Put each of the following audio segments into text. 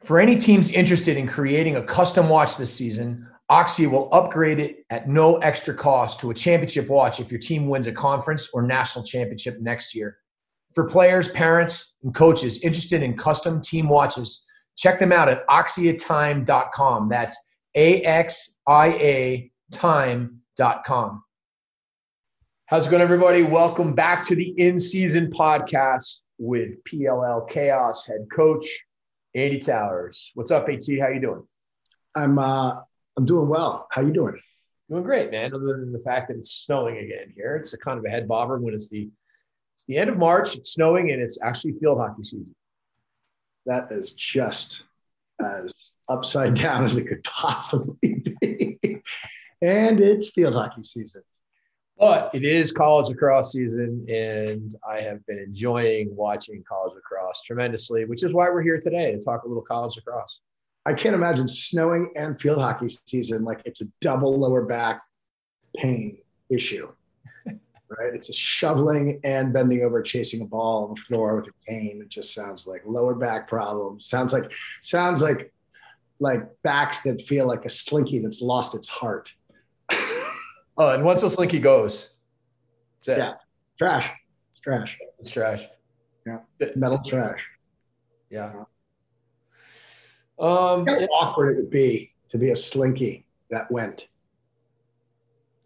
For any teams interested in creating a custom watch this season, Axia will upgrade it at no extra cost to a championship watch if your team wins a conference or national championship next year. For players, parents, and coaches interested in custom team watches, check them out at axiatime.com. That's A X I A time.com. How's it going, everybody? Welcome back to the in season podcast with PLL Chaos head coach Andy Towers. What's up, AT? How you doing? I'm uh, I'm doing well. How you doing? Doing great, man. Other than the fact that it's snowing again here, it's a kind of a head bobber when it's the it's the end of March. It's snowing and it's actually field hockey season. That is just as upside down as it could possibly be, and it's field hockey season. But it is college lacrosse season, and I have been enjoying watching college lacrosse tremendously, which is why we're here today to talk a little college lacrosse. I can't imagine snowing and field hockey season like it's a double lower back pain issue. right? It's a shoveling and bending over, chasing a ball on the floor with a cane. It just sounds like lower back problems. Sounds like sounds like like backs that feel like a slinky that's lost its heart. Oh, and once the slinky goes, yeah, trash. It's trash. It's trash. Yeah, metal trash. Yeah. Um, How awkward it would be to be a slinky that went.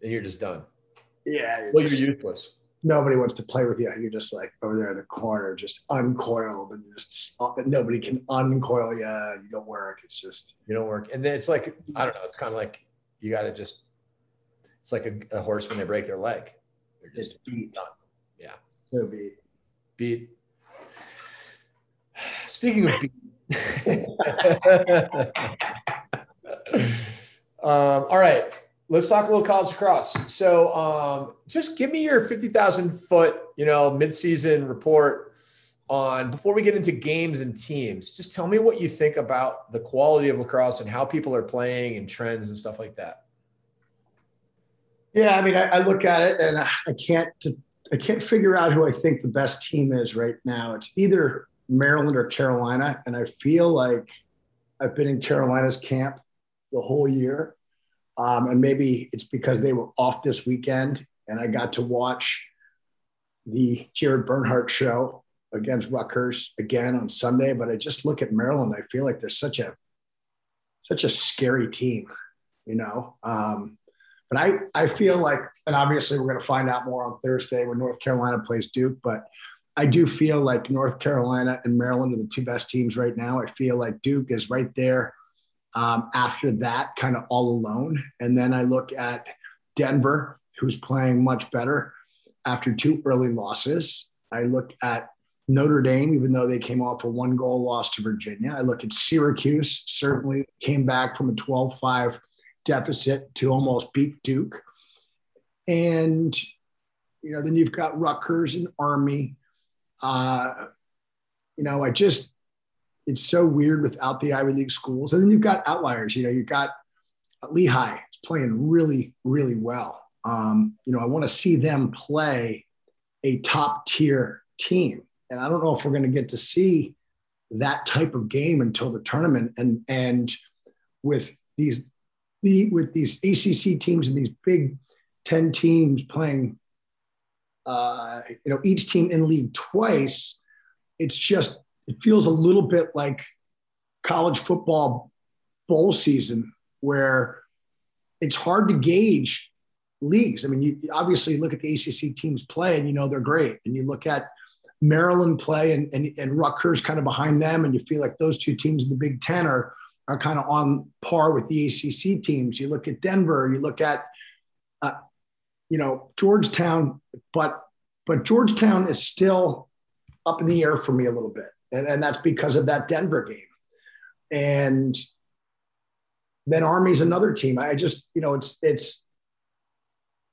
And you're just done. Yeah. You're well, just, you're useless. Nobody wants to play with you. You're just like over there in the corner, just uncoiled, and just nobody can uncoil you. You don't work. It's just you don't work, and then it's like I don't know. It's kind of like you got to just it's like a, a, horse when they break their leg. they're It's beat. Done. Yeah. So beat. Beat. Speaking of beat. um, all right. Let's talk a little college lacrosse. So um, just give me your 50,000 foot, you know, midseason report on before we get into games and teams. Just tell me what you think about the quality of lacrosse and how people are playing and trends and stuff like that. Yeah, I mean, I, I look at it and I can't I can't figure out who I think the best team is right now. It's either Maryland or Carolina, and I feel like I've been in Carolina's camp the whole year, um, and maybe it's because they were off this weekend, and I got to watch the Jared Bernhardt show against Rutgers again on Sunday. But I just look at Maryland. I feel like they're such a such a scary team, you know. Um, but I, I feel like, and obviously we're going to find out more on Thursday when North Carolina plays Duke, but I do feel like North Carolina and Maryland are the two best teams right now. I feel like Duke is right there um, after that, kind of all alone. And then I look at Denver, who's playing much better after two early losses. I look at Notre Dame, even though they came off a one goal loss to Virginia. I look at Syracuse, certainly came back from a 12 5 deficit to almost beat Duke. And, you know, then you've got Rutgers and Army. Uh, you know, I just, it's so weird without the Ivy League schools. And then you've got outliers. You know, you've got Lehigh playing really, really well. Um, you know, I want to see them play a top tier team. And I don't know if we're going to get to see that type of game until the tournament. And and with these the with these ACC teams and these big ten teams playing, uh, you know, each team in league twice, it's just it feels a little bit like college football bowl season where it's hard to gauge leagues. I mean, you obviously look at the ACC teams play and you know they're great, and you look at Maryland play and, and, and Rutgers kind of behind them, and you feel like those two teams in the Big Ten are are kind of on par with the ACC teams. You look at Denver, you look at uh, you know Georgetown, but but Georgetown is still up in the air for me a little bit, and, and that's because of that Denver game, and then Army's another team. I just you know it's it's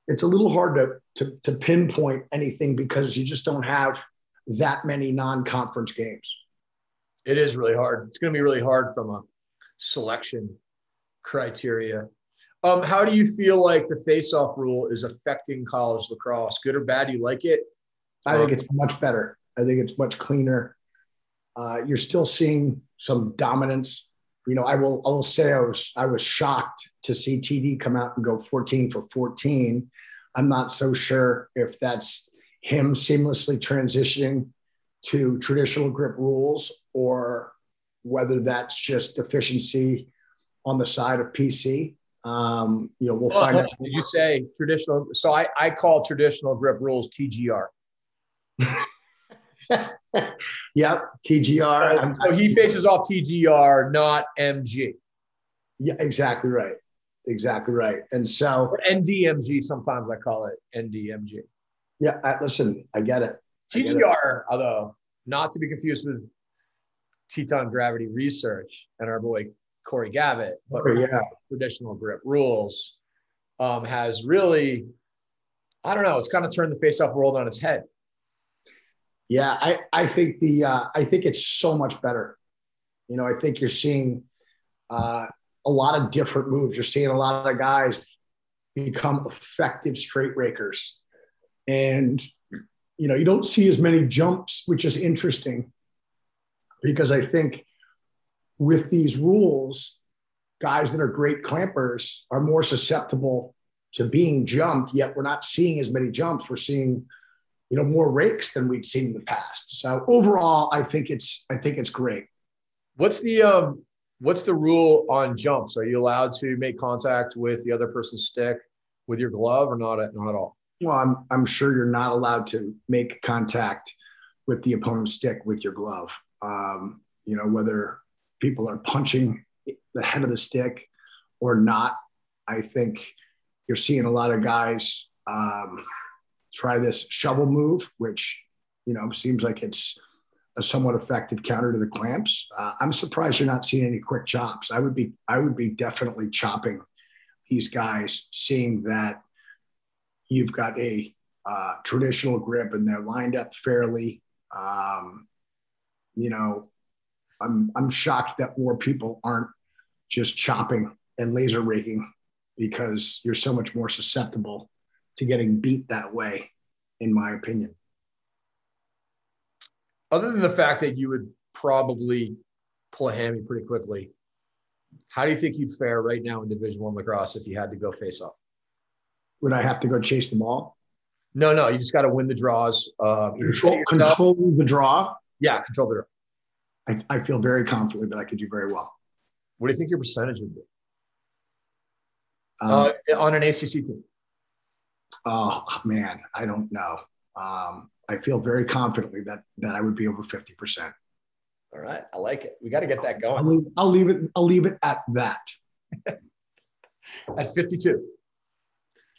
it's a little hard to, to, to pinpoint anything because you just don't have that many non-conference games. It is really hard. It's going to be really hard from a selection criteria. Um, how do you feel like the face-off rule is affecting college lacrosse? Good or bad? Do you like it? I think it's much better. I think it's much cleaner. Uh, you're still seeing some dominance. You know, I will I will say I was I was shocked to see TD come out and go 14 for 14. I'm not so sure if that's him seamlessly transitioning to traditional grip rules or whether that's just deficiency on the side of PC. Um, you know, we'll find out. Did you say traditional? So I, I call traditional grip rules TGR. yep, TGR. So, so he faces off TGR, not MG. Yeah, exactly right. Exactly right. And so or NDMG, sometimes I call it NDMG. Yeah, I, listen, I get it. TGR, although not to be confused with Teton Gravity Research and our boy Corey Gavitt, but oh, yeah. traditional grip rules um, has really, I don't know, it's kind of turned the face-off world on its head. Yeah, I, I think the uh, I think it's so much better. You know, I think you're seeing uh, a lot of different moves. You're seeing a lot of guys become effective straight rakers. And, you know, you don't see as many jumps, which is interesting because I think with these rules, guys that are great clampers are more susceptible to being jumped, yet we're not seeing as many jumps. We're seeing, you know, more rakes than we'd seen in the past. So overall, I think it's I think it's great. What's the um what's the rule on jumps? Are you allowed to make contact with the other person's stick with your glove or not? at Not at all. Well, I'm I'm sure you're not allowed to make contact with the opponent's stick with your glove. Um, you know whether people are punching the head of the stick or not. I think you're seeing a lot of guys um, try this shovel move, which you know seems like it's a somewhat effective counter to the clamps. Uh, I'm surprised you're not seeing any quick chops. I would be I would be definitely chopping these guys, seeing that you've got a uh, traditional grip and they're lined up fairly. Um, you know, I'm I'm shocked that more people aren't just chopping and laser raking because you're so much more susceptible to getting beat that way, in my opinion other than the fact that you would probably pull a hammy pretty quickly, how do you think you'd fare right now in Division One lacrosse if you had to go face off? Would I have to go chase the ball? No, no. You just got to win the draws. Uh, control, control the draw. Yeah, control the draw. I, I feel very confident that I could do very well. What do you think your percentage would be um, uh, on an ACC team? Oh man, I don't know. Um, I feel very confidently that that I would be over 50%. All right. I like it. We got to get that going. I'll leave, I'll leave it, I'll leave it at that. at 52.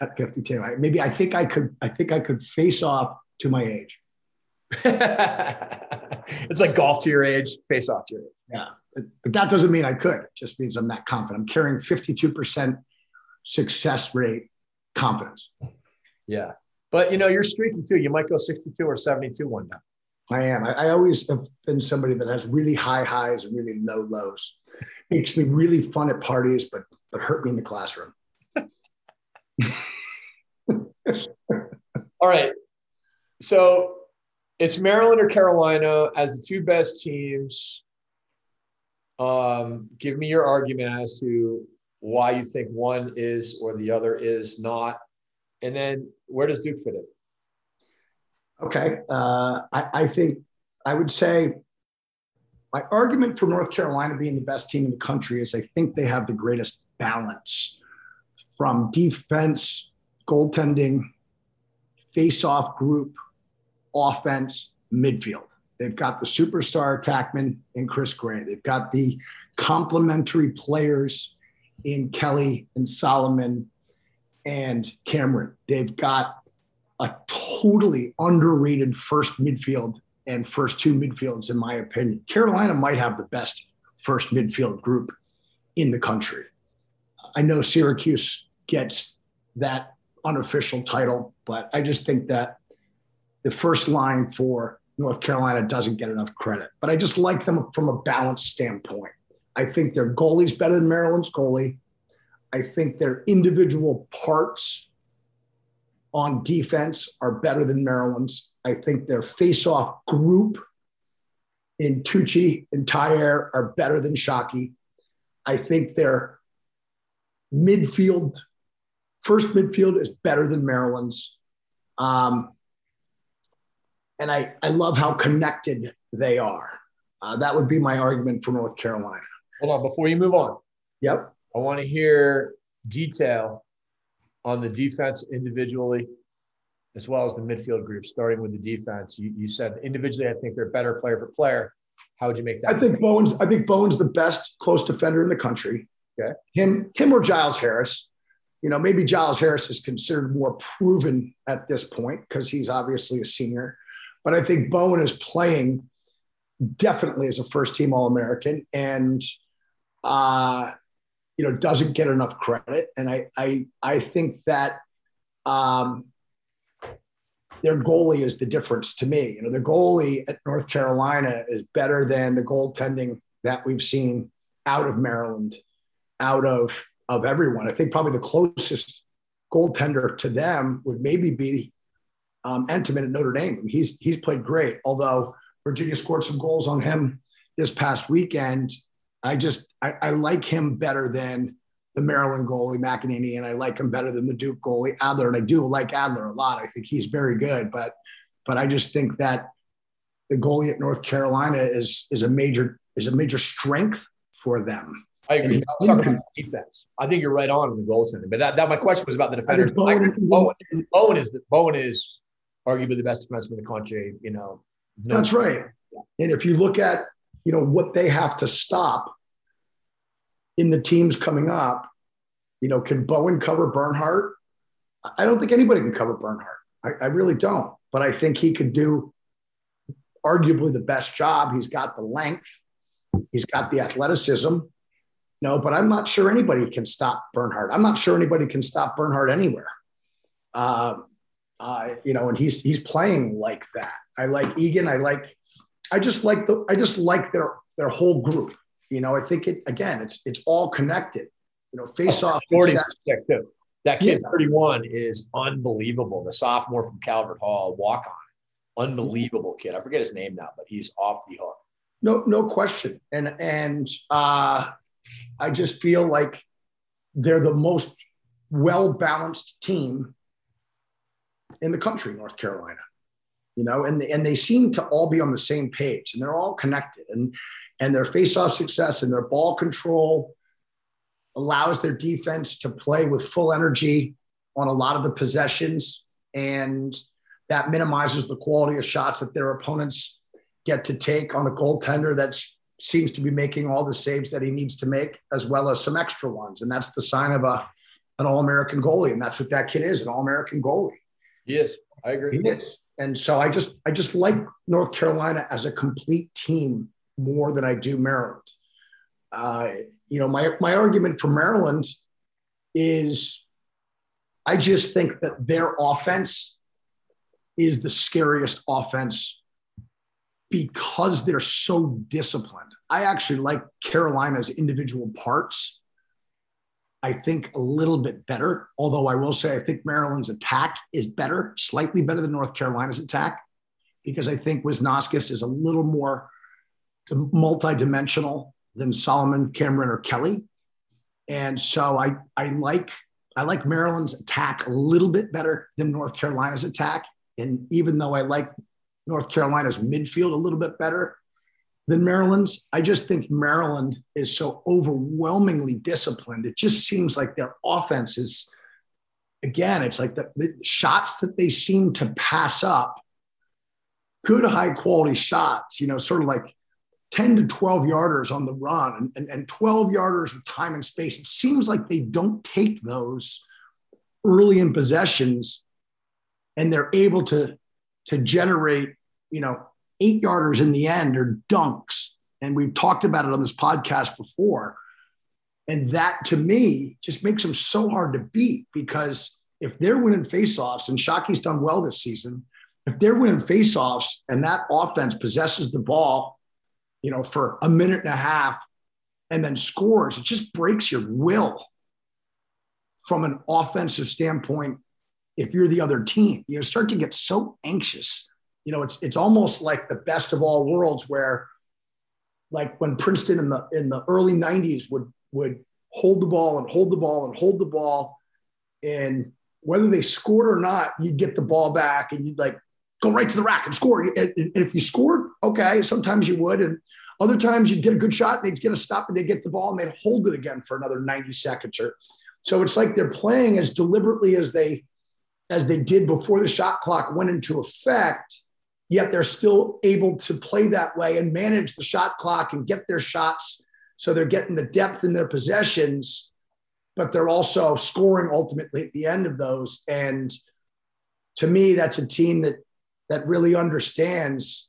At 52. I, maybe I think I could, I think I could face off to my age. it's like golf to your age, face off to your age. Yeah. But that doesn't mean I could. It just means I'm that confident. I'm carrying 52% success rate confidence. Yeah. But you know, you're streaky too. You might go 62 or 72 one time. I am. I, I, always have been somebody that has really high highs and really low lows. Makes me really fun at parties, but but hurt me in the classroom. All right. So it's Maryland or Carolina as the two best teams. Um, give me your argument as to why you think one is or the other is not. And then where does Duke fit in? Okay. Uh, I, I think I would say my argument for North Carolina being the best team in the country is I think they have the greatest balance from defense, goaltending, face-off group, offense, midfield. They've got the superstar attackman in Chris Gray. They've got the complementary players in Kelly and Solomon and Cameron. They've got a totally underrated first midfield and first two midfields, in my opinion. Carolina might have the best first midfield group in the country. I know Syracuse gets that unofficial title, but I just think that the first line for North Carolina doesn't get enough credit. But I just like them from a balance standpoint. I think their goalie's better than Maryland's goalie. I think their individual parts on defense are better than Maryland's. I think their face-off group in Tucci and Tyre are better than Shockey. I think their midfield, first midfield is better than Maryland's. Um, and I, I love how connected they are. Uh, that would be my argument for North Carolina. Hold on, before you move on. Yep. I want to hear detail on the defense individually, as well as the midfield group, starting with the defense. You, you said individually, I think they're better player for player. How would you make that? I think Bowen's. I think Bowen's the best close defender in the country. Okay. Him, him or Giles Harris. You know, maybe Giles Harris is considered more proven at this point because he's obviously a senior. But I think Bowen is playing definitely as a first team All American and, uh, you know, doesn't get enough credit. And I, I, I think that um, their goalie is the difference to me. You know, the goalie at North Carolina is better than the goaltending that we've seen out of Maryland, out of of everyone. I think probably the closest goaltender to them would maybe be um, Entenmann at Notre Dame. He's he's played great, although Virginia scored some goals on him this past weekend. I just I, I like him better than the Maryland goalie McNaney, and I like him better than the Duke goalie Adler. And I do like Adler a lot. I think he's very good, but but I just think that the goalie at North Carolina is is a major is a major strength for them. I agree. I was talking about defense. I think you're right on in the goaltending, but that, that my question was about the defenders. Bowen, Bowen, Bowen, is the, Bowen is arguably the best defenseman in the country. You know, no that's right. And if you look at you know what they have to stop in the teams coming up, you know, can Bowen cover Bernhardt? I don't think anybody can cover Bernhardt. I, I really don't. But I think he could do arguably the best job. He's got the length, he's got the athleticism. No, but I'm not sure anybody can stop Bernhardt. I'm not sure anybody can stop Bernhardt anywhere. Uh, uh, you know, and he's he's playing like that. I like Egan. I like. I just like the. I just like their their whole group. You know, I think it again. It's it's all connected. You know, face off. Forty too. That kid, yeah. 31, is unbelievable. The sophomore from Calvert Hall, walk on, unbelievable kid. I forget his name now, but he's off the hook. No, no question. And and uh, I just feel like they're the most well balanced team in the country, North Carolina. You know, and and they seem to all be on the same page, and they're all connected, and and their face-off success and their ball control allows their defense to play with full energy on a lot of the possessions, and that minimizes the quality of shots that their opponents get to take on a goaltender that seems to be making all the saves that he needs to make, as well as some extra ones, and that's the sign of a an All-American goalie, and that's what that kid is, an All-American goalie. Yes, I agree. He is. And so I just I just like North Carolina as a complete team more than I do Maryland. Uh, you know, my my argument for Maryland is I just think that their offense is the scariest offense because they're so disciplined. I actually like Carolina's individual parts. I think a little bit better, although I will say I think Maryland's attack is better, slightly better than North Carolina's attack, because I think Wisnauskas is a little more multidimensional than Solomon, Cameron, or Kelly. And so I, I like I like Maryland's attack a little bit better than North Carolina's attack. And even though I like North Carolina's midfield a little bit better than Maryland's, I just think Maryland is so overwhelmingly disciplined. It just seems like their offense is, again, it's like the, the shots that they seem to pass up, good high quality shots, you know, sort of like 10 to 12 yarders on the run and, and, and 12 yarders with time and space. It seems like they don't take those early in possessions and they're able to, to generate, you know, eight yarders in the end are dunks. And we've talked about it on this podcast before. And that to me just makes them so hard to beat because if they're winning faceoffs, and Shockey's done well this season, if they're winning faceoffs and that offense possesses the ball you know, for a minute and a half and then scores, it just breaks your will from an offensive standpoint. If you're the other team, you know, start to get so anxious. You know, it's it's almost like the best of all worlds, where like when Princeton in the in the early '90s would would hold the ball and hold the ball and hold the ball, and whether they scored or not, you'd get the ball back and you'd like go right to the rack and score. And, if you scored, okay, sometimes you would. And other times you'd get a good shot, and they'd get a stop and they'd get the ball and they'd hold it again for another 90 seconds or so it's like they're playing as deliberately as they as they did before the shot clock went into effect, yet they're still able to play that way and manage the shot clock and get their shots. So they're getting the depth in their possessions, but they're also scoring ultimately at the end of those. And to me, that's a team that that really understands,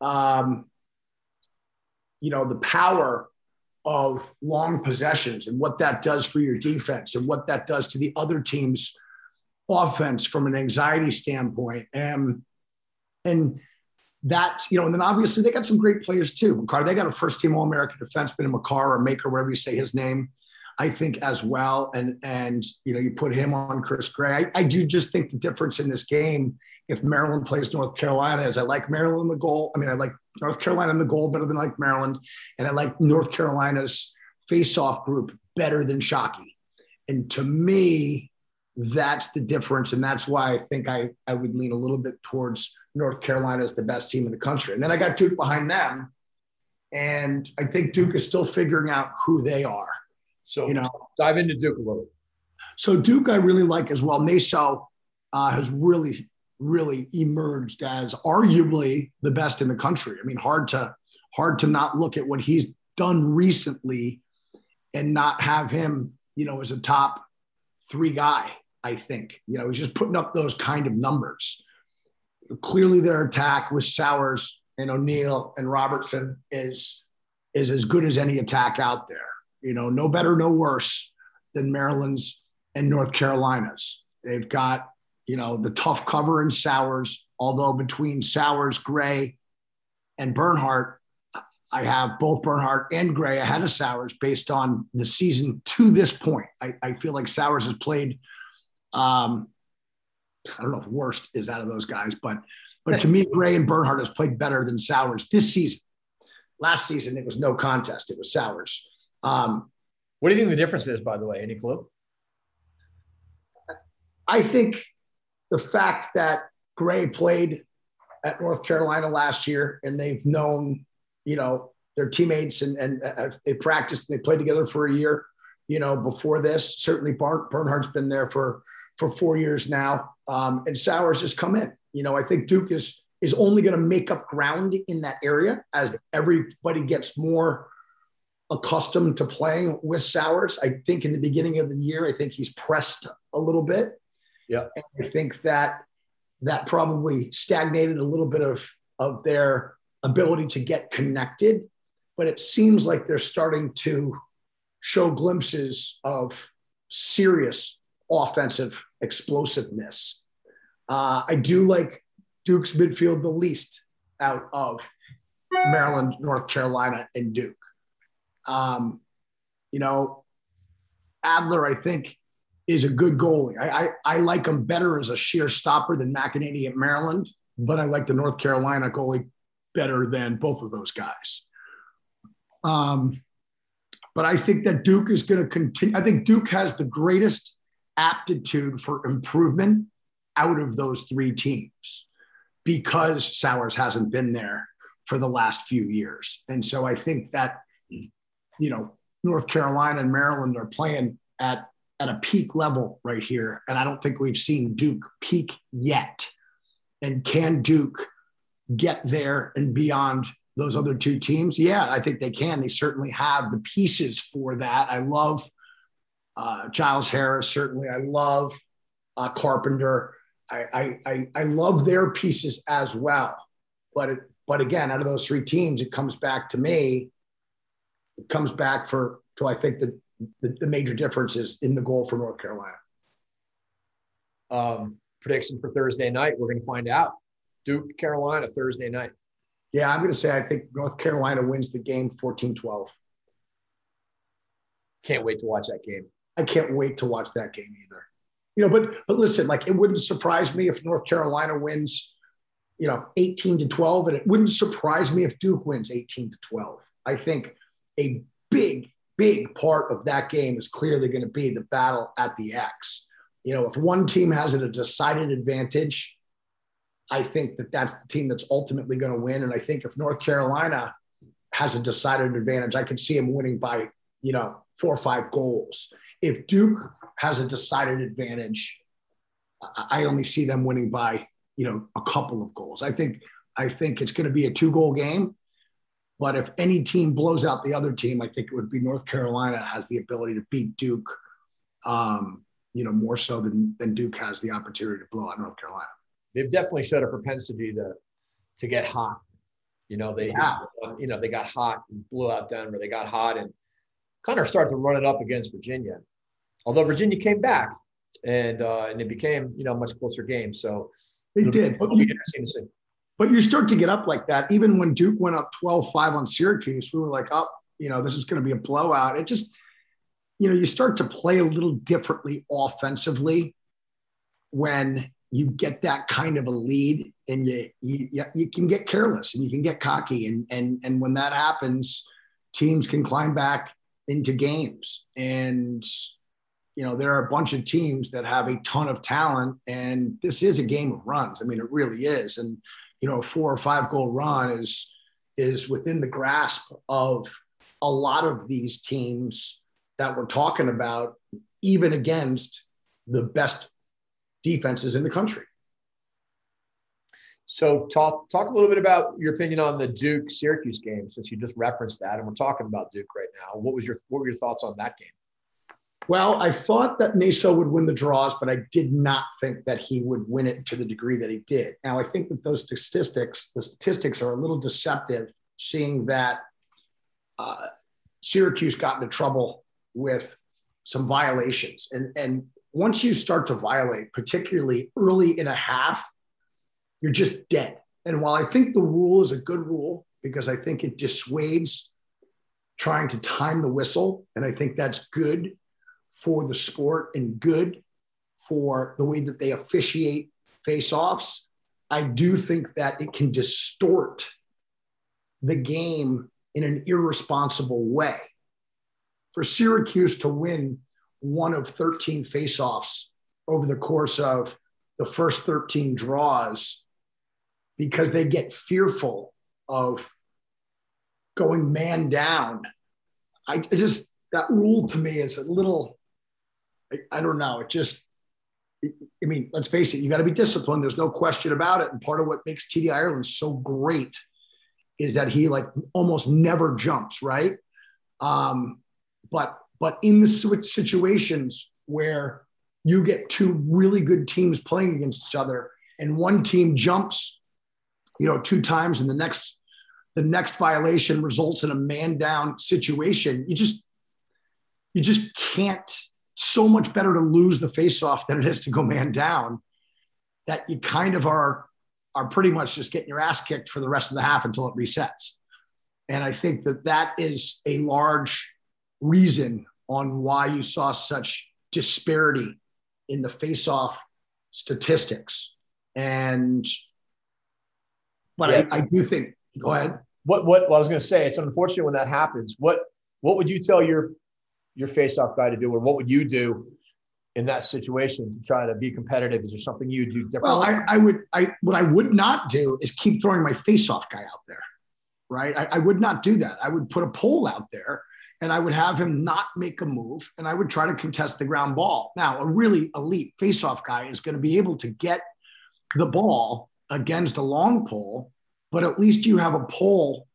um, you know, the power of long possessions and what that does for your defense and what that does to the other team's offense from an anxiety standpoint. And and that, you know, and then obviously they got some great players too. Makar, they got a first team All American defenseman in Makar or Maker, wherever you say his name. I think as well. And and you know, you put him on Chris Gray. I, I do just think the difference in this game, if Maryland plays North Carolina, is I like Maryland the goal. I mean, I like North Carolina in the goal better than like Maryland, and I like North Carolina's face-off group better than Shockey. And to me, that's the difference. And that's why I think I, I would lean a little bit towards North Carolina as the best team in the country. And then I got Duke behind them. And I think Duke is still figuring out who they are. So you know, dive into Duke a little. Bit. So Duke, I really like as well. Naso uh, has really, really emerged as arguably the best in the country. I mean, hard to hard to not look at what he's done recently and not have him, you know, as a top three guy. I think you know he's just putting up those kind of numbers. Clearly, their attack with Sowers and O'Neill and Robertson is is as good as any attack out there you know, no better, no worse than Maryland's and North Carolina's. They've got, you know, the tough cover in Sowers, although between Sowers, Gray, and Bernhardt, I have both Bernhardt and Gray ahead of Sowers based on the season to this point. I, I feel like Sowers has played, um, I don't know if worst is out of those guys, but but to me, Gray and Bernhardt has played better than Sowers this season. Last season, it was no contest. It was Sowers. Um, what do you think the difference is, by the way? Any clue? I think the fact that Gray played at North Carolina last year and they've known, you know, their teammates and, and uh, they practiced and they played together for a year, you know, before this. Certainly Bernhardt's been there for, for four years now. Um, and Sowers has come in. You know, I think Duke is is only going to make up ground in that area as everybody gets more accustomed to playing with Sowers. I think in the beginning of the year, I think he's pressed a little bit. Yeah. And I think that that probably stagnated a little bit of, of their ability to get connected. But it seems like they're starting to show glimpses of serious offensive explosiveness. Uh, I do like Duke's midfield the least out of Maryland, North Carolina, and Duke. Um, you know, Adler, I think, is a good goalie. I, I, I like him better as a sheer stopper than McNaney at Maryland, but I like the North Carolina goalie better than both of those guys. Um, but I think that Duke is going to continue. I think Duke has the greatest aptitude for improvement out of those three teams because Sowers hasn't been there for the last few years. And so I think that, you know, North Carolina and Maryland are playing at, at a peak level right here. And I don't think we've seen Duke peak yet. And can Duke get there and beyond those other two teams? Yeah, I think they can. They certainly have the pieces for that. I love uh, Giles Harris, certainly. I love uh, Carpenter. I, I, I love their pieces as well. But it, but again, out of those three teams, it comes back to me. It comes back for to I think the the, the major difference is in the goal for North Carolina. Um, prediction for Thursday night. We're going to find out. Duke, Carolina, Thursday night. Yeah, I'm going to say I think North Carolina wins the game 14 12. Can't wait to watch that game. I can't wait to watch that game either. You know, but but listen, like it wouldn't surprise me if North Carolina wins, you know, 18 to 12, and it wouldn't surprise me if Duke wins 18 to 12. I think a big, big part of that game is clearly going to be the battle at the X. You know, if one team has a decided advantage, I think that that's the team that's ultimately going to win. And I think if North Carolina has a decided advantage, I could see him winning by, you know, four or five goals. If Duke has a decided advantage, I only see them winning by, you know, a couple of goals. I think I think it's going to be a two goal game. But if any team blows out the other team, I think it would be North Carolina has the ability to beat Duke, um, you know, more so than, than Duke has the opportunity to blow out North Carolina they've definitely showed a propensity to to get hot. You know, they yeah. you know they got hot and blew out Denver. They got hot and kind of started to run it up against Virginia. Although Virginia came back and uh, and it became you know a much closer game. So they did. But you, but you start to get up like that. Even when Duke went up 12-5 on Syracuse, we were like, oh, you know, this is going to be a blowout. It just, you know, you start to play a little differently offensively when you get that kind of a lead and you, you, you can get careless and you can get cocky. And, and, and when that happens, teams can climb back into games. And, you know, there are a bunch of teams that have a ton of talent and this is a game of runs. I mean, it really is. And, you know, a four or five goal run is, is within the grasp of a lot of these teams that we're talking about, even against the best defenses in the country. So talk talk a little bit about your opinion on the Duke Syracuse game, since you just referenced that, and we're talking about Duke right now. What was your what were your thoughts on that game? Well, I thought that Naso would win the draws, but I did not think that he would win it to the degree that he did. Now, I think that those statistics, the statistics are a little deceptive, seeing that uh, Syracuse got into trouble with some violations, and and once you start to violate, particularly early in a half, you're just dead. And while I think the rule is a good rule because I think it dissuades trying to time the whistle, and I think that's good for the sport and good for the way that they officiate face-offs, I do think that it can distort the game in an irresponsible way. For Syracuse to win one of 13 face-offs over the course of the first 13 draws because they get fearful of going man down. I just, that rule to me is a little, I, I don't know. It just, I mean, let's face it, you got to be disciplined. There's no question about it. And part of what makes TD Ireland so great is that he like almost never jumps, right? Um, but but in the situations where you get two really good teams playing against each other, and one team jumps, you know, two times, and the next the next violation results in a man down situation, you just you just can't. So much better to lose the faceoff than it is to go man down. That you kind of are are pretty much just getting your ass kicked for the rest of the half until it resets. And I think that that is a large reason on why you saw such disparity in the face-off statistics. And, but yeah. I, I, do think, go ahead. What, what, well, I was going to say, it's unfortunate when that happens. What, what would you tell your, your face-off guy to do, or what would you do in that situation to try to be competitive? Is there something you do differently? Well, I, I would, I, what I would not do is keep throwing my face-off guy out there, right? I, I would not do that. I would put a pole out there and I would have him not make a move and I would try to contest the ground ball. Now, a really elite face-off guy is going to be able to get the ball against a long pole, but at least you have a pole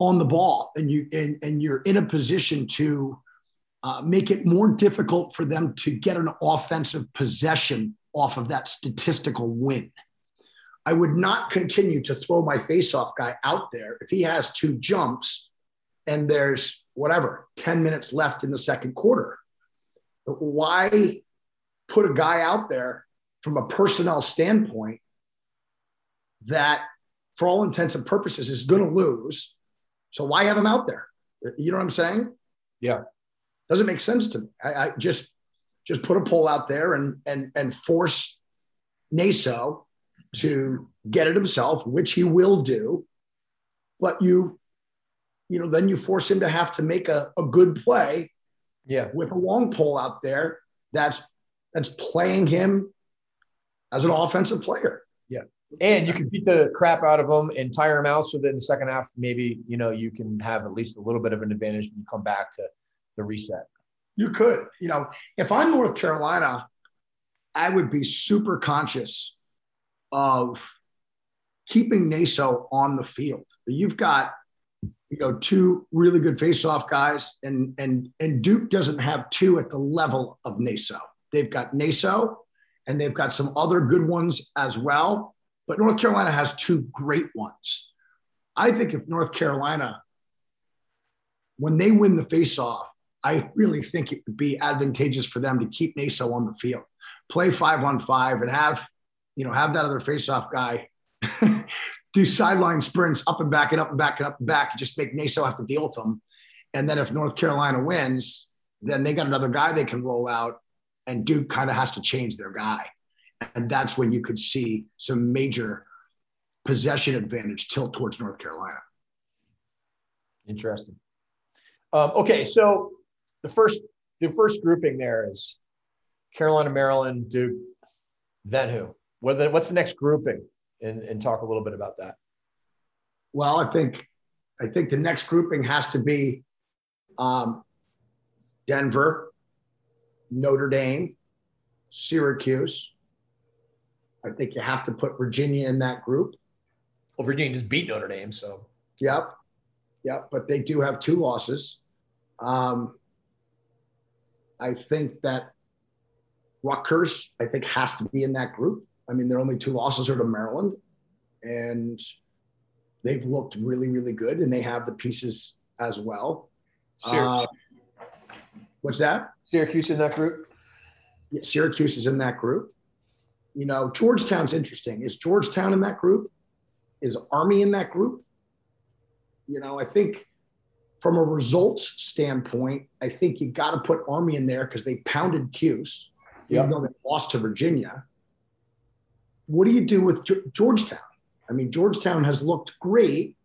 on the ball and you and, and you're in a position to uh, make it more difficult for them to get an offensive possession off of that statistical win. I would not continue to throw my faceoff guy out there if he has two jumps and there's whatever 10 minutes left in the second quarter. Why put a guy out there from a personnel standpoint that, for all intents and purposes, is going to lose? So why have him out there? You know what I'm saying? Yeah, doesn't make sense to me. I, I just just put a poll out there and and and force Naso to get it himself, which he will do. But you you know, then you force him to have to make a, a good play. Yeah. With a long pole out there that's that's playing him as an offensive player. Yeah. And you can beat the crap out of them and tire him out so that in the second half, maybe, you know, you can have at least a little bit of an advantage when you come back to the reset. You could. You know, if I'm North Carolina, I would be super conscious of keeping Naso on the field. You've got you know, two really good face-off guys, and and and Duke doesn't have two at the level of Naso. They've got Naso, and they've got some other good ones as well. But North Carolina has two great ones. I think if North Carolina, when they win the face-off, I really think it would be advantageous for them to keep Naso on the field, play five on five, and have you know have that other face-off guy do sideline sprints up and back and up and back and up and back. just make Naso have to deal with them. And then if North Carolina wins, then they got another guy they can roll out, and Duke kind of has to change their guy. And that's when you could see some major possession advantage tilt towards North Carolina. Interesting. Um, okay, so the first the first grouping there is Carolina, Maryland, Duke, then who? What the, what's the next grouping? and, and talk a little bit about that. Well, I think I think the next grouping has to be um, Denver, Notre Dame, Syracuse. I think you have to put Virginia in that group. Well, Virginia just beat Notre Dame, so. Yep, yep. But they do have two losses. Um, I think that Rutgers, I think, has to be in that group. I mean, their only two losses are to Maryland, and they've looked really, really good, and they have the pieces as well. Uh, what's that? Syracuse in that group. Yeah, Syracuse is in that group. You know, Georgetown's interesting. Is Georgetown in that group? Is Army in that group? You know, I think from a results standpoint, I think you got to put Army in there because they pounded Cuse, even yep. though they lost to Virginia what do you do with Georgetown? I mean, Georgetown has looked great,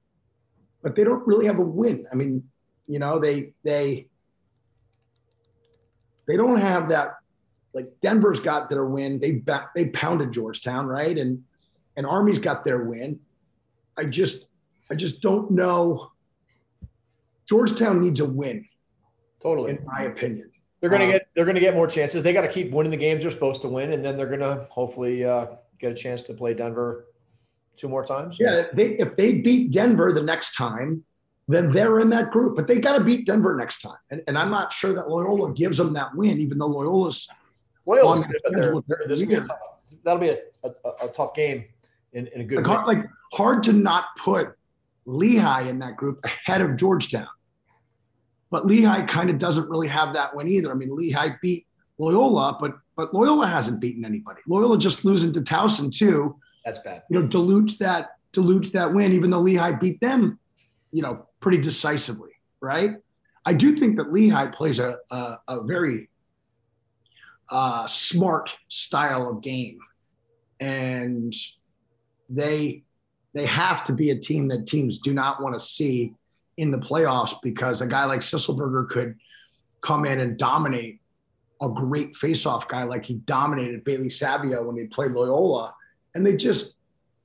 but they don't really have a win. I mean, you know, they they they don't have that. Like Denver's got their win. They they pounded Georgetown, right? And and Army's got their win. I just I just don't know. Georgetown needs a win. Totally, in my opinion. They're gonna um, get they're gonna get more chances. They got to keep winning the games they're supposed to win, and then they're gonna hopefully uh, get a chance to play Denver two more times? Yeah, they, if they beat Denver the next time, then they're in that group. But they got to beat Denver next time. And, and I'm not sure that Loyola gives them that win, even though Loyola's. Loyola's good, but they're, they're, be tough, that'll be a, a, a, tough game in, in a good like, hard, like hard to not put Lehigh in that group ahead of Georgetown. But Lehigh kind of doesn't really have that win either. I mean, Lehigh beat Loyola, but but Loyola hasn't beaten anybody. Loyola just losing to Towson too. That's bad. You know, dilutes that dilutes that win, even though Lehigh beat them, you know, pretty decisively, right? I do think that Lehigh plays a, a, a very uh, smart style of game, and they they have to be a team that teams do not want to see in the playoffs because a guy like Sisselberger could come in and dominate a great faceoff guy like he dominated Bailey Savio when they played Loyola. And they just,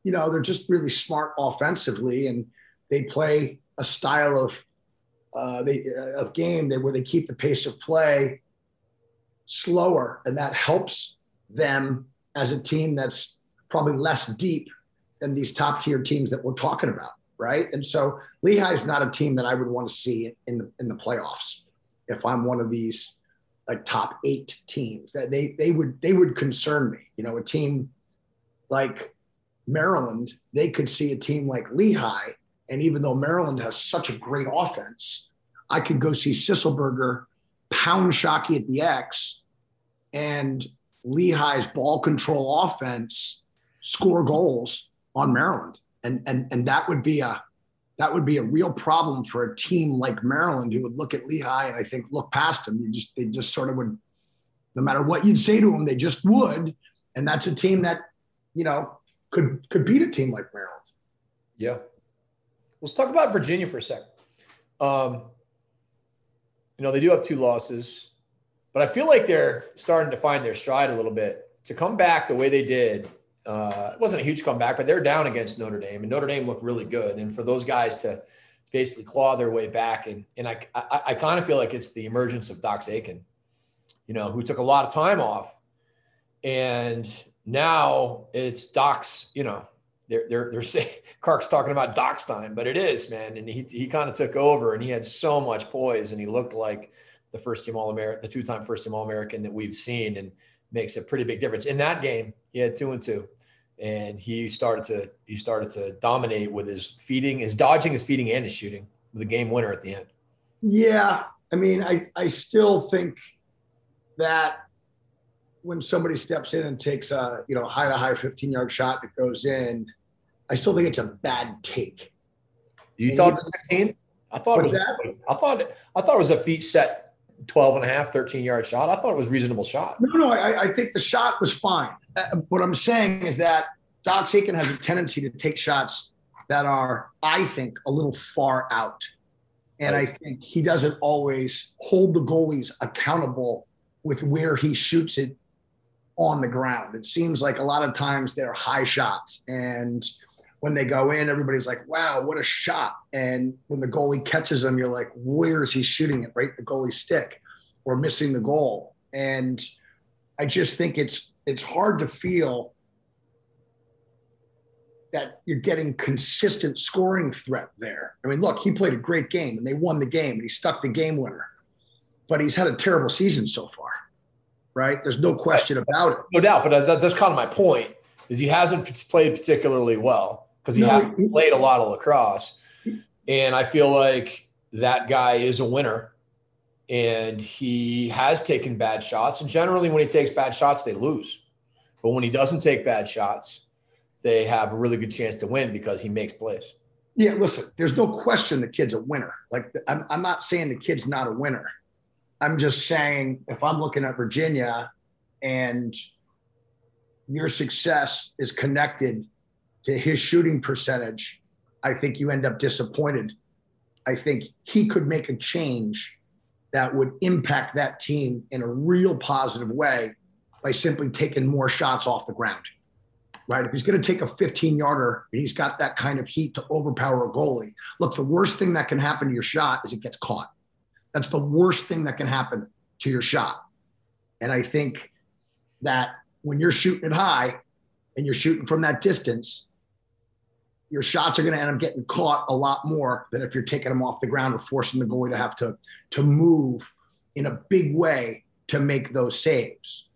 you know, they're just really smart offensively and they play a style of uh, they, uh, of game where they keep the pace of play slower, and that helps them as a team that's probably less deep than these top tier teams that we're talking about, right? And so Lehigh is not a team that I would want to see in the in the playoffs if I'm one of these like top eight teams that they they would they would concern me. You know, a team like Maryland, they could see a team like Lehigh, and even though Maryland has such a great offense, I could go see Sisselberger pound Shockey at the X, and Lehigh's ball control offense score goals on Maryland, and and and that would be a that would be a real problem for a team like Maryland who would look at Lehigh and I think look past them. You just they just sort of would, no matter what you'd say to them, they just would. And that's a team that, you know, could could beat a team like Maryland. Yeah. Let's talk about Virginia for a second. Um, you know, they do have two losses, but I feel like they're starting to find their stride a little bit. To come back the way they did uh, it wasn't a huge comeback, but they're down against Notre Dame, and Notre Dame looked really good. And for those guys to basically claw their way back, and and I I, I kind of feel like it's the emergence of Dox Aitken, you know, who took a lot of time off, and now it's Doc's, you know. They're, they're, they're saying Clark's talking about Doc's time, but it is, man. And he, he kind of took over and he had so much poise and he looked like the first team All American, the two time first team All American that we've seen. And makes a pretty big difference. In that game, he had two and two, and he started to he started to dominate with his feeding, his dodging, his feeding, and his shooting with a game winner at the end. Yeah, I mean, I I still think that when somebody steps in and takes a you know high to high 15 yard shot that goes in, I still think it's a bad take. You and thought it was 15? I thought it was. That? I thought I thought it was a feet set 12 and a half, 13 yard shot. I thought it was reasonable shot. No, no, I, I think the shot was fine. Uh, what I'm saying is that Dox Aitken has a tendency to take shots that are, I think, a little far out. And I think he doesn't always hold the goalies accountable with where he shoots it on the ground. It seems like a lot of times they're high shots. And when they go in, everybody's like, wow, what a shot. And when the goalie catches them, you're like, where is he shooting it? Right? The goalie stick or missing the goal. And I just think it's it's hard to feel that you're getting consistent scoring threat there. I mean, look, he played a great game and they won the game and he stuck the game winner. But he's had a terrible season so far. Right? There's no question about it. No doubt, but that's kind of my point. Is he hasn't played particularly well because he no, hasn't played a lot of lacrosse. And I feel like that guy is a winner and he has taken bad shots. And generally, when he takes bad shots, they lose. But when he doesn't take bad shots, they have a really good chance to win because he makes plays. Yeah, listen, there's no question the kid's a winner. Like, I'm, I'm not saying the kid's not a winner. I'm just saying if I'm looking at Virginia and your success is connected to his shooting percentage, I think you end up disappointed. I think he could make a change that would impact that team in a real positive way by simply taking more shots off the ground. Right? If he's going to take a 15 yarder and he's got that kind of heat to overpower a goalie, look, the worst thing that can happen to your shot is it gets caught. That's the worst thing that can happen to your shot. And I think that when you're shooting it high and you're shooting from that distance, your shots are going to end up getting caught a lot more than if you're taking them off the ground or forcing the goalie to have to to move in a big way to make those saves.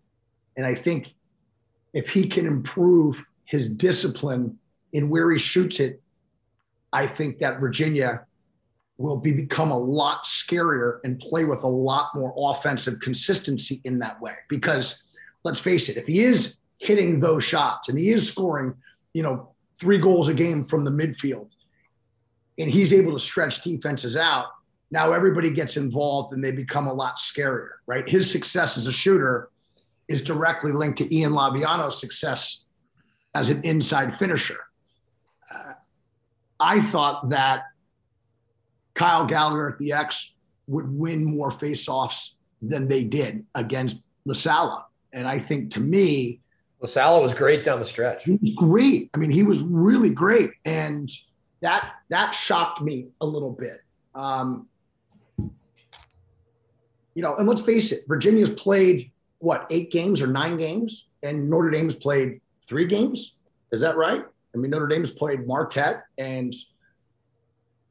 And I think if he can improve his discipline in where he shoots it, I think that Virginia will be become a lot scarier and play with a lot more offensive consistency in that way. Because let's face it, if he is hitting those shots and he is scoring, you know, three goals a game from the midfield. and he's able to stretch defenses out. Now everybody gets involved and they become a lot scarier, right? His success as a shooter is directly linked to Ian Laviano's success as an inside finisher. Uh, I thought that Kyle Gallagher at the X would win more faceoffs than they did against LaSalla. And I think to me, LaSalla was great down the stretch. He was great. I mean, he was really great. And that that shocked me a little bit. Um, you know, and let's face it, Virginia's played what eight games or nine games, and Notre Dame's played three games. Is that right? I mean, Notre Dame's played Marquette and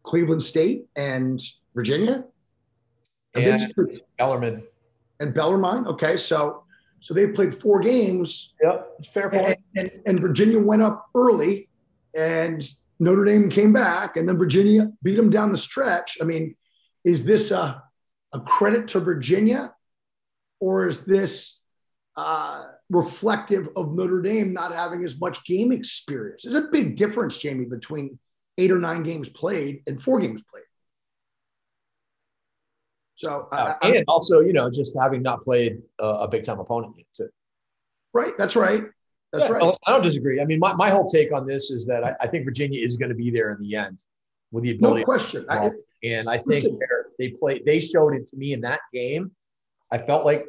Cleveland State and Virginia, and, and Bellarmine and Bellarmine. Okay, so so they've played four games. Yep, fair point. And, and, and, Virginia went up early, and Notre Dame came back, and then Virginia beat them down the stretch. I mean, is this a, a credit to Virginia, or is this uh, reflective of Notre Dame not having as much game experience? There's a big difference, Jamie, between eight or nine games played and four games played. So, uh, I, and also, you know, just having not played a, a big time opponent yet, too. Right. That's right. That's yeah, right. I don't disagree. I mean, my, my whole take on this is that I, I think Virginia is going to be there in the end with the ability. No question. I, and I think they played. They showed it to me in that game. I felt like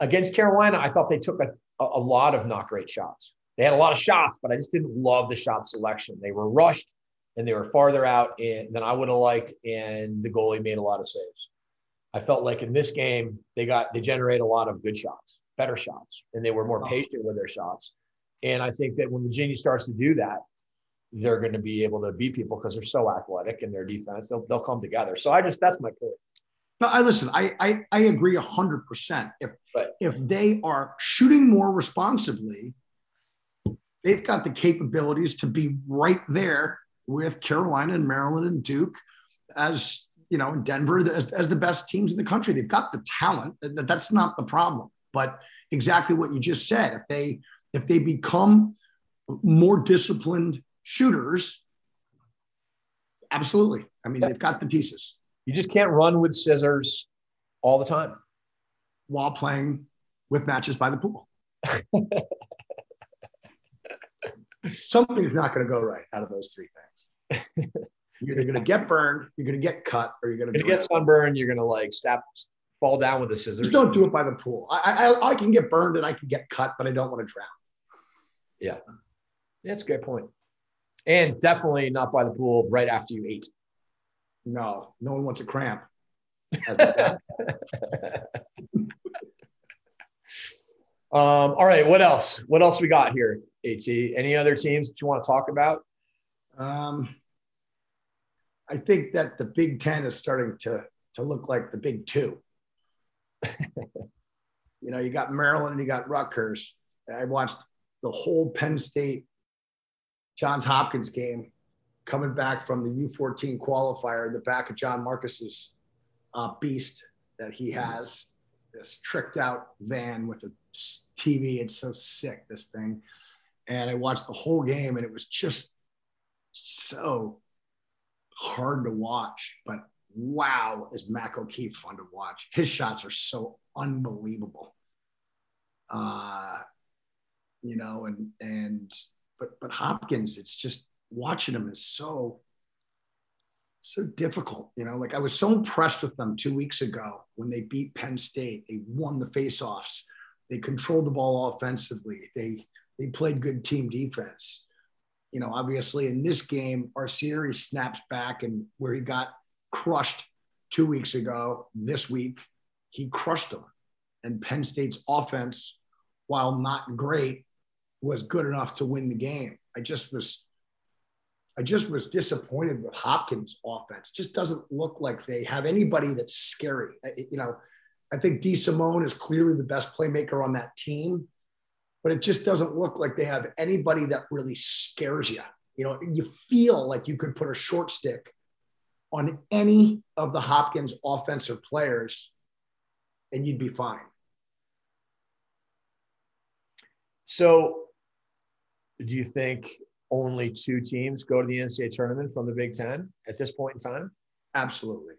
against Carolina, I thought they took a, a lot of not great shots. They had a lot of shots, but I just didn't love the shot selection. They were rushed and they were farther out in, than I would have liked, and the goalie made a lot of saves. I felt like in this game they got they generate a lot of good shots, better shots, and they were more patient with their shots. And I think that when Virginia starts to do that, they're going to be able to beat people because they're so athletic in their defense. They'll, they'll come together. So I just, that's my point. No, I listen, I, I, I agree a hundred percent. If, right. if they are shooting more responsibly, they've got the capabilities to be right there with Carolina and Maryland and Duke as, you know, Denver as, as the best teams in the country. They've got the talent. That's not the problem. But exactly what you just said, if they, if they become more disciplined shooters, absolutely. I mean, they've got the pieces. You just can't run with scissors all the time while playing with matches by the pool. Something's not going to go right out of those three things. You're either going to get burned, you're going to get cut, or you're going to get sunburned. You're going to like stop, fall down with the scissors. Just don't do it by the pool. I, I, I can get burned and I can get cut, but I don't want to drown. Yeah. That's a great point. And definitely not by the pool right after you eat. No, no one wants a cramp. Um, all right, what else? What else we got here, At? Any other teams that you want to talk about? Um, I think that the Big Ten is starting to to look like the Big Two. you know, you got Maryland you got Rutgers. I watched the whole Penn State Johns Hopkins game coming back from the U14 qualifier in the back of John Marcus's uh, beast that he has, this tricked out van with a TV. It's so sick, this thing. And I watched the whole game and it was just so hard to watch. But wow, is Mac O'Keefe fun to watch. His shots are so unbelievable. Uh, you know, and and but but Hopkins, it's just watching him is so so difficult. You know, like I was so impressed with them two weeks ago when they beat Penn State. They won the faceoffs. They controlled the ball offensively. They they played good team defense. You know, obviously in this game, Arceri snaps back and where he got crushed two weeks ago, this week, he crushed them. And Penn State's offense, while not great, was good enough to win the game. I just was I just was disappointed with Hopkins' offense. Just doesn't look like they have anybody that's scary. You know, I think DeSimone is clearly the best playmaker on that team, but it just doesn't look like they have anybody that really scares you. You know, you feel like you could put a short stick on any of the Hopkins offensive players and you'd be fine. So do you think only two teams go to the NCAA tournament from the Big Ten at this point in time? Absolutely.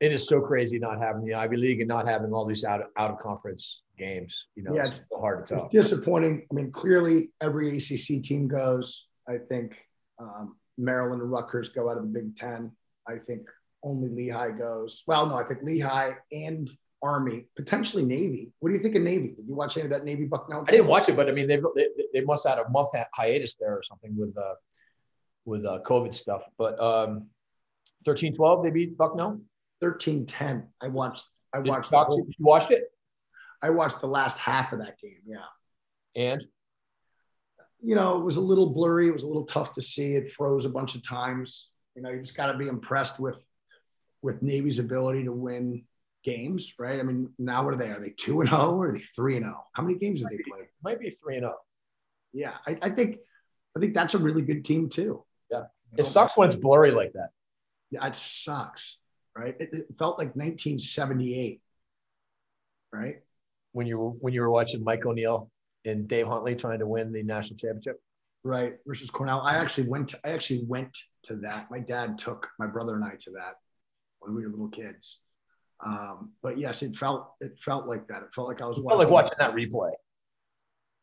It is so crazy not having the Ivy League and not having all these out of, out of conference games. You know, Yeah, it's so hard to tell. It's disappointing. I mean, clearly every ACC team goes. I think um, Maryland and Rutgers go out of the Big Ten. I think only Lehigh goes. Well, no, I think Lehigh and Army, potentially Navy. What do you think of Navy? Did you watch any of that Navy Bucknell? I didn't watch it, but I mean, they they, they must have had a month hi- hiatus there or something with uh with uh COVID stuff. But um 13-12, they beat Bucknell. 13-10. I watched. I watched Doc, whole. you watched it, I watched the last half of that game. Yeah. and you know, it was a little blurry. It was a little tough to see. It froze a bunch of times. You know, you just got to be impressed with with Navy's ability to win games, right? I mean, now what are they? Are they two and zero or are they three and zero? How many games have they played? might be three and zero. Yeah, I, I think I think that's a really good team too. Yeah. You It sucks when it's blurry like that. Yeah, it sucks, right? It, it felt like 1978, right? When you were when you were watching Mike O'Neill and Dave Huntley trying to win the national championship. Right versus Cornell. I actually went. To, I actually went to that. My dad took my brother and I to that when we were little kids. Um, but yes, it felt it felt like that. It felt like I was It felt watching. like watching that replay.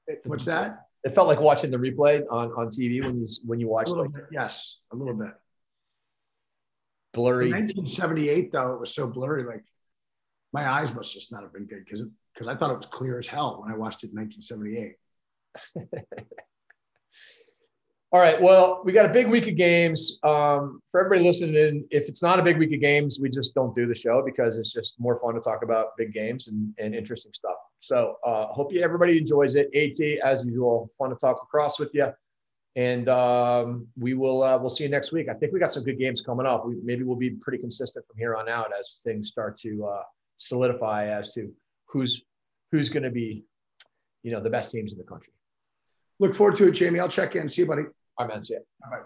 it- what's that? It felt like watching the replay on, on TV when you when you watched like bit. Yes, a little bit. In 1978, though, it was so blurry. Like my eyes must just not have been good because because I thought it was clear as hell when I watched it in 1978. All right. Well, we got a big week of games. Um, for everybody listening if it's not a big week of games, we just don't do the show because it's just more fun to talk about big games and, and interesting stuff. So uh, hope you everybody enjoys it. At as usual, fun to talk lacrosse with you. And um, we will uh, we'll see you next week. I think we got some good games coming up. We, maybe we'll be pretty consistent from here on out as things start to uh, solidify as to who's who's going to be, you know, the best teams in the country. Look forward to it, Jamie. I'll check in. See you, buddy. All right, man. See ya. Bye.